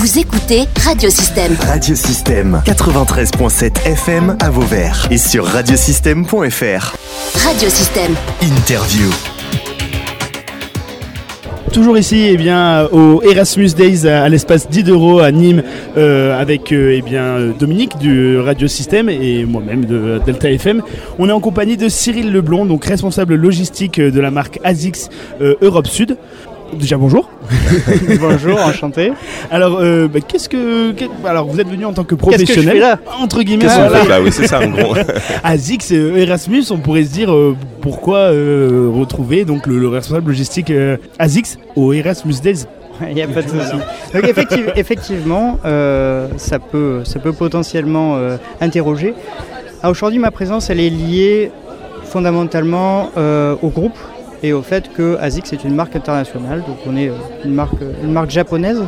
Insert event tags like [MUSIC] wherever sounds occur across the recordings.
Vous écoutez Radiosystème. Radiosystème 93.7 FM à Vauvert et sur radiosystème.fr. Radiosystème. Interview. Toujours ici, eh bien, au Erasmus Days à l'espace Diderot à Nîmes, euh, avec euh, eh bien, Dominique du Radio Système et moi-même de Delta FM. On est en compagnie de Cyril Leblond, donc responsable logistique de la marque ASICS euh, Europe Sud. Déjà bonjour. [LAUGHS] bonjour, enchanté. Alors, euh, bah, qu'est-ce que, alors vous êtes venu en tant que professionnel, que là entre guillemets. Qu'est-ce qu'on voilà. fait Bah oui, c'est ça, en gros. [LAUGHS] Euh, Erasmus, on pourrait se dire euh, pourquoi euh, retrouver donc le, le responsable logistique euh, ASICS au Erasmus Days. Il n'y a pas de souci. [LAUGHS] Donc effective- effectivement, ça, peut, ça peut potentiellement interroger. Ah, Aujourd'hui, ma présence, elle est liée fondamentalement au groupe et au fait que ASICS est une marque internationale. Donc on est euh, une marque, une marque japonaise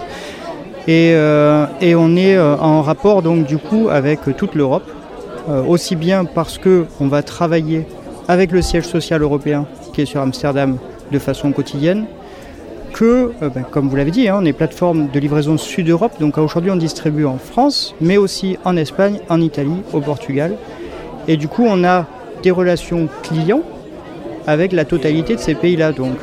et, euh, et on est euh, en rapport donc du coup avec toute l'Europe, Euh, aussi bien parce que on va travailler avec le siège social européen qui est sur Amsterdam de façon quotidienne, que, euh, ben, comme vous l'avez dit, hein, on est plateforme de livraison Sud-Europe, donc aujourd'hui on distribue en France, mais aussi en Espagne, en Italie, au Portugal. Et du coup, on a des relations clients avec la totalité de ces pays-là. Donc,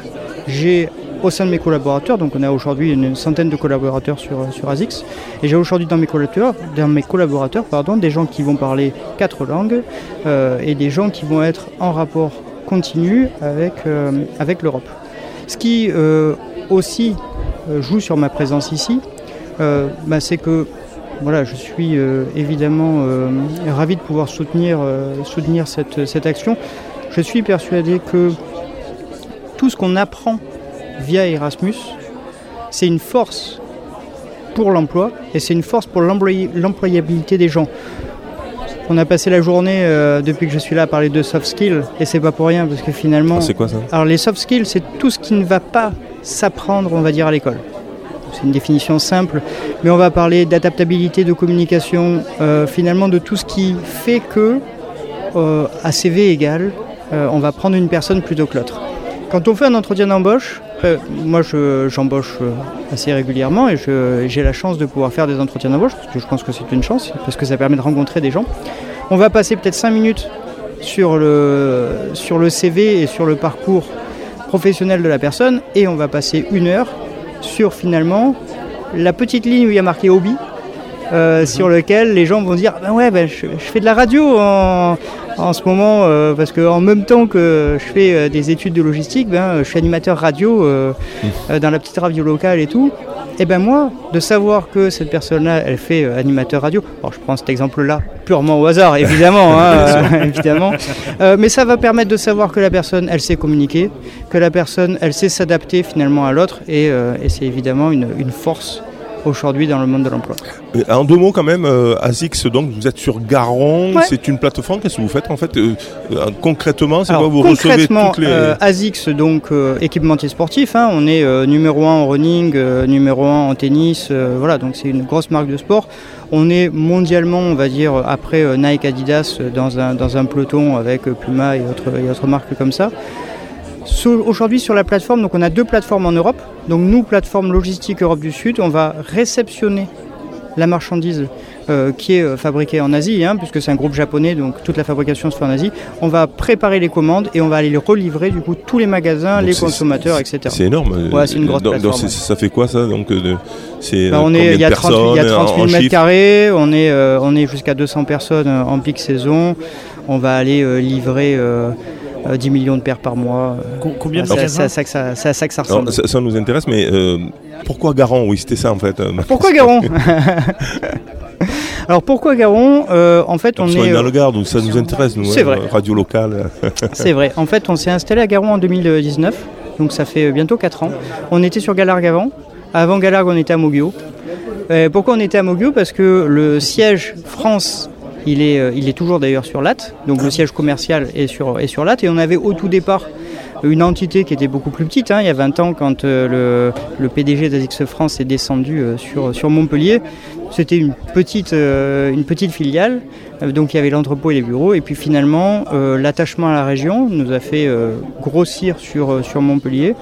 j'ai au sein de mes collaborateurs, donc on a aujourd'hui une centaine de collaborateurs sur, sur ASICS, et j'ai aujourd'hui dans mes collaborateurs, dans mes collaborateurs pardon, des gens qui vont parler quatre langues euh, et des gens qui vont être en rapport continu avec, euh, avec l'Europe. Ce qui euh, aussi euh, joue sur ma présence ici, euh, bah, c'est que voilà, je suis euh, évidemment euh, ravi de pouvoir soutenir, euh, soutenir cette, cette action. Je suis persuadé que tout ce qu'on apprend via Erasmus, c'est une force pour l'emploi et c'est une force pour l'employ- l'employabilité des gens. On a passé la journée euh, depuis que je suis là à parler de soft skills et c'est pas pour rien parce que finalement. Ah, c'est quoi ça? Alors les soft skills, c'est tout ce qui ne va pas s'apprendre, on va dire, à l'école. C'est une définition simple, mais on va parler d'adaptabilité, de communication, euh, finalement de tout ce qui fait que, euh, à CV égal, euh, on va prendre une personne plutôt que l'autre. Quand on fait un entretien d'embauche, euh, moi je- j'embauche euh, assez régulièrement et j'ai la chance de pouvoir faire des entretiens d'embauche, parce que je pense que c'est une chance, parce que ça permet de rencontrer des gens. On va passer peut-être 5 minutes sur le, sur le CV et sur le parcours professionnel de la personne et on va passer une heure sur finalement la petite ligne où il y a marqué hobby euh, sur lequel les gens vont dire ben ouais ben, je, je fais de la radio en, en ce moment euh, parce que en même temps que je fais euh, des études de logistique ben, je suis animateur radio euh, dans la petite radio locale et tout. Et ben moi de savoir que cette personne là elle fait animateur radio alors je prends cet exemple là purement au hasard évidemment hein, [LAUGHS] évidemment mais ça va permettre de savoir que la personne, elle sait communiquer, que la personne, elle sait s'adapter finalement à l'autre, et, et c'est évidemment une, une force aujourd'hui dans le monde de l'emploi. Euh, En deux mots quand même, euh, ASICS, donc vous êtes sur Garon, Ouais. c'est une plateforme, qu'est-ce que vous faites en fait euh, Concrètement, c'est quoi Vous recevez toutes les... euh, ASICS, donc euh, équipementier sportif, hein, on est numéro 1 en running, numéro 1 en tennis, voilà, donc c'est une grosse marque de sport. On est mondialement, on va dire, après Nike, Adidas, dans un, dans un peloton avec Puma et autres, et autres marques comme ça. Aujourd'hui sur la plateforme, donc on a deux plateformes en Europe. Donc nous, plateforme logistique Europe du Sud, on va réceptionner la marchandise euh, qui est euh, fabriquée en Asie, hein, puisque c'est un groupe japonais, donc toute la fabrication se fait en Asie. On va préparer les commandes et on va aller les relivrer du coup tous les magasins, Donc les consommateurs, etc. C'est énorme. euh, Ouais, c'est une grosse donc, donc plateforme, c'est- ça fait quoi ça donc euh, de- C'est Bah, euh, on est, il y a de 30, il y a personnes 30 en- 000 en mètres carrés, on est, euh, on est jusqu'à 200 personnes euh, en pic saison. On va aller euh, livrer euh, euh, 10 millions de paires par mois. Co- Combien de C'est à- magasins c'est à ça que ça- ressemble. ça, ça nous intéresse, mais euh, pourquoi Garon? Oui, c'était ça en fait. euh, Pourquoi Garon? [LAUGHS] Alors pourquoi Garon? Euh, En fait, on est. est dans le Gard, donc ça nous intéresse, nous. C'est hein, vrai. Radio locale. [LAUGHS] C'est vrai. En fait, on s'est installé à Garon en 2019, donc ça fait bientôt 4 ans. On était sur Galargue avant. Avant Galargue, on était à Mogio. Euh, pourquoi on était à Mogio Parce que le siège France, il est, euh, il est toujours d'ailleurs sur Latte, donc le siège commercial est sur, est sur Latte. Et on avait au tout départ une entité qui était beaucoup plus petite, hein, il y a 20 ans, quand euh, le, PDG d'Azix France est descendu euh, sur, sur Montpellier. C'était une petite, une petite filiale, donc il y avait l'entrepôt et les bureaux. Et puis finalement, l'attachement à la région nous a fait grossir sur, sur Montpellier.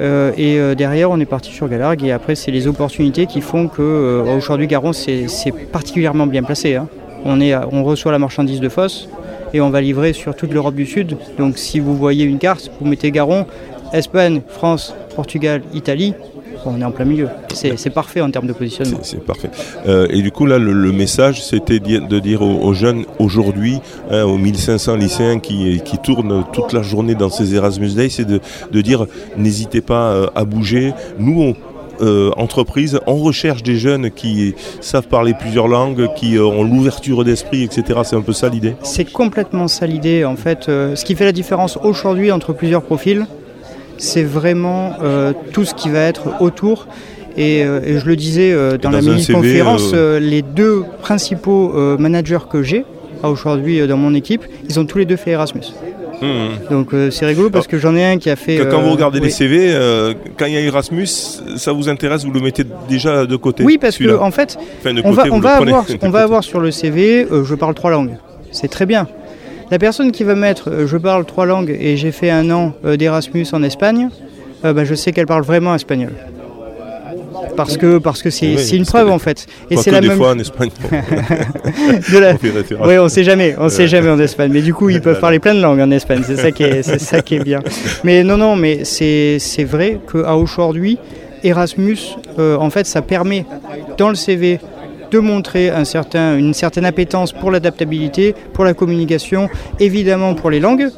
Et derrière, on est parti sur Galargue. Et après, c'est les opportunités qui font que euh, aujourd'hui, Garon, c'est particulièrement bien placé. hein. On, reçoit la marchandise de Fosse et on va livrer sur toute l'Europe du Sud. Donc, si vous voyez une carte, vous mettez Garon, Espagne, France, Portugal, Italie. on est en plein milieu. C'est parfait en termes de positionnement. C'est parfait. Euh, et du coup, là, le, message, c'était de dire aux, jeunes aujourd'hui, hein, aux 1500 lycéens qui, qui tournent toute la journée dans ces Erasmus Days, c'est de, de dire n'hésitez pas euh, à bouger. Nous, on, euh, entreprise, on recherche des jeunes qui savent parler plusieurs langues, qui euh, ont l'ouverture d'esprit, etc. C'est un peu ça l'idée. C'est complètement ça l'idée. En fait, euh, ce qui fait la différence aujourd'hui entre plusieurs profils, c'est vraiment tout ce qui va être autour. Et, et je le disais dans, dans la mini-conférence, les deux principaux managers que j'ai aujourd'hui dans mon équipe, ils ont tous les deux fait Erasmus. Hum. Donc euh, c'est rigolo parce que j'en ai un qui a fait. Que- Quand euh, vous regardez les. CV, euh, quand il y a Erasmus, ça vous intéresse, vous le mettez déjà de côté Oui, parce que en fait, Enfin, on va, on avoir, [LAUGHS] de on va côté. avoir sur le CV, euh, je parle trois langues. C'est très bien. La personne qui va mettre, euh, je parle trois langues et j'ai fait un an euh, d'Erasmus en Espagne, euh, bah, je sais qu'elle parle vraiment espagnol. Parce que parce que c'est Oui, une preuve en fait. Et c'est la des même fois en Espagne, [LAUGHS] de la- on fait référence. oui, on sait jamais, on sait jamais en Espagne. Mais du coup, ils peuvent parler plein de langues en Espagne. C'est ça qui est, c'est ça qui est bien. [LAUGHS] Mais non, non, mais c'est c'est vrai qu'à aujourd'hui, Erasmus, euh, en fait, ça permet dans le CV de montrer un certain, une certaine appétence pour l'adaptabilité, pour la communication, évidemment pour les langues.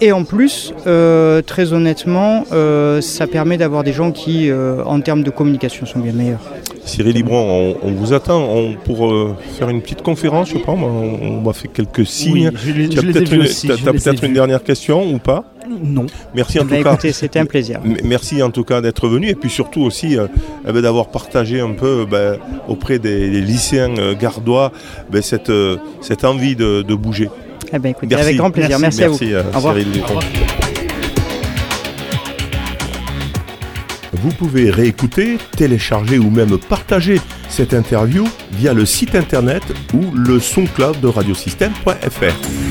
Et en plus, euh, très honnêtement, euh, ça permet d'avoir des gens qui, euh, en termes de communication, sont bien meilleurs. Cyril Libron, on, on vous attend on- pour euh, faire une petite conférence, je pense. On, on m'a fait quelques signes. Oui, tu as peut-être une, aussi. t'as- je t'as les ai peut-être une vus. dernière question ou pas? Non. Merci en Bah, tout cas. écoutez, c'était un plaisir. Merci en tout cas d'être venu et puis surtout aussi euh, eh ben, d'avoir partagé un peu ben, auprès des, des lycéens euh, gardois ben, cette, euh, cette envie de, de bouger. Eh ben, écoutez, Merci. avec grand plaisir. Merci, à vous. euh, Au revoir. Cyril. Vous pouvez réécouter, télécharger ou même partager cette interview via le site internet ou le SoundCloud de radiosystème.fr.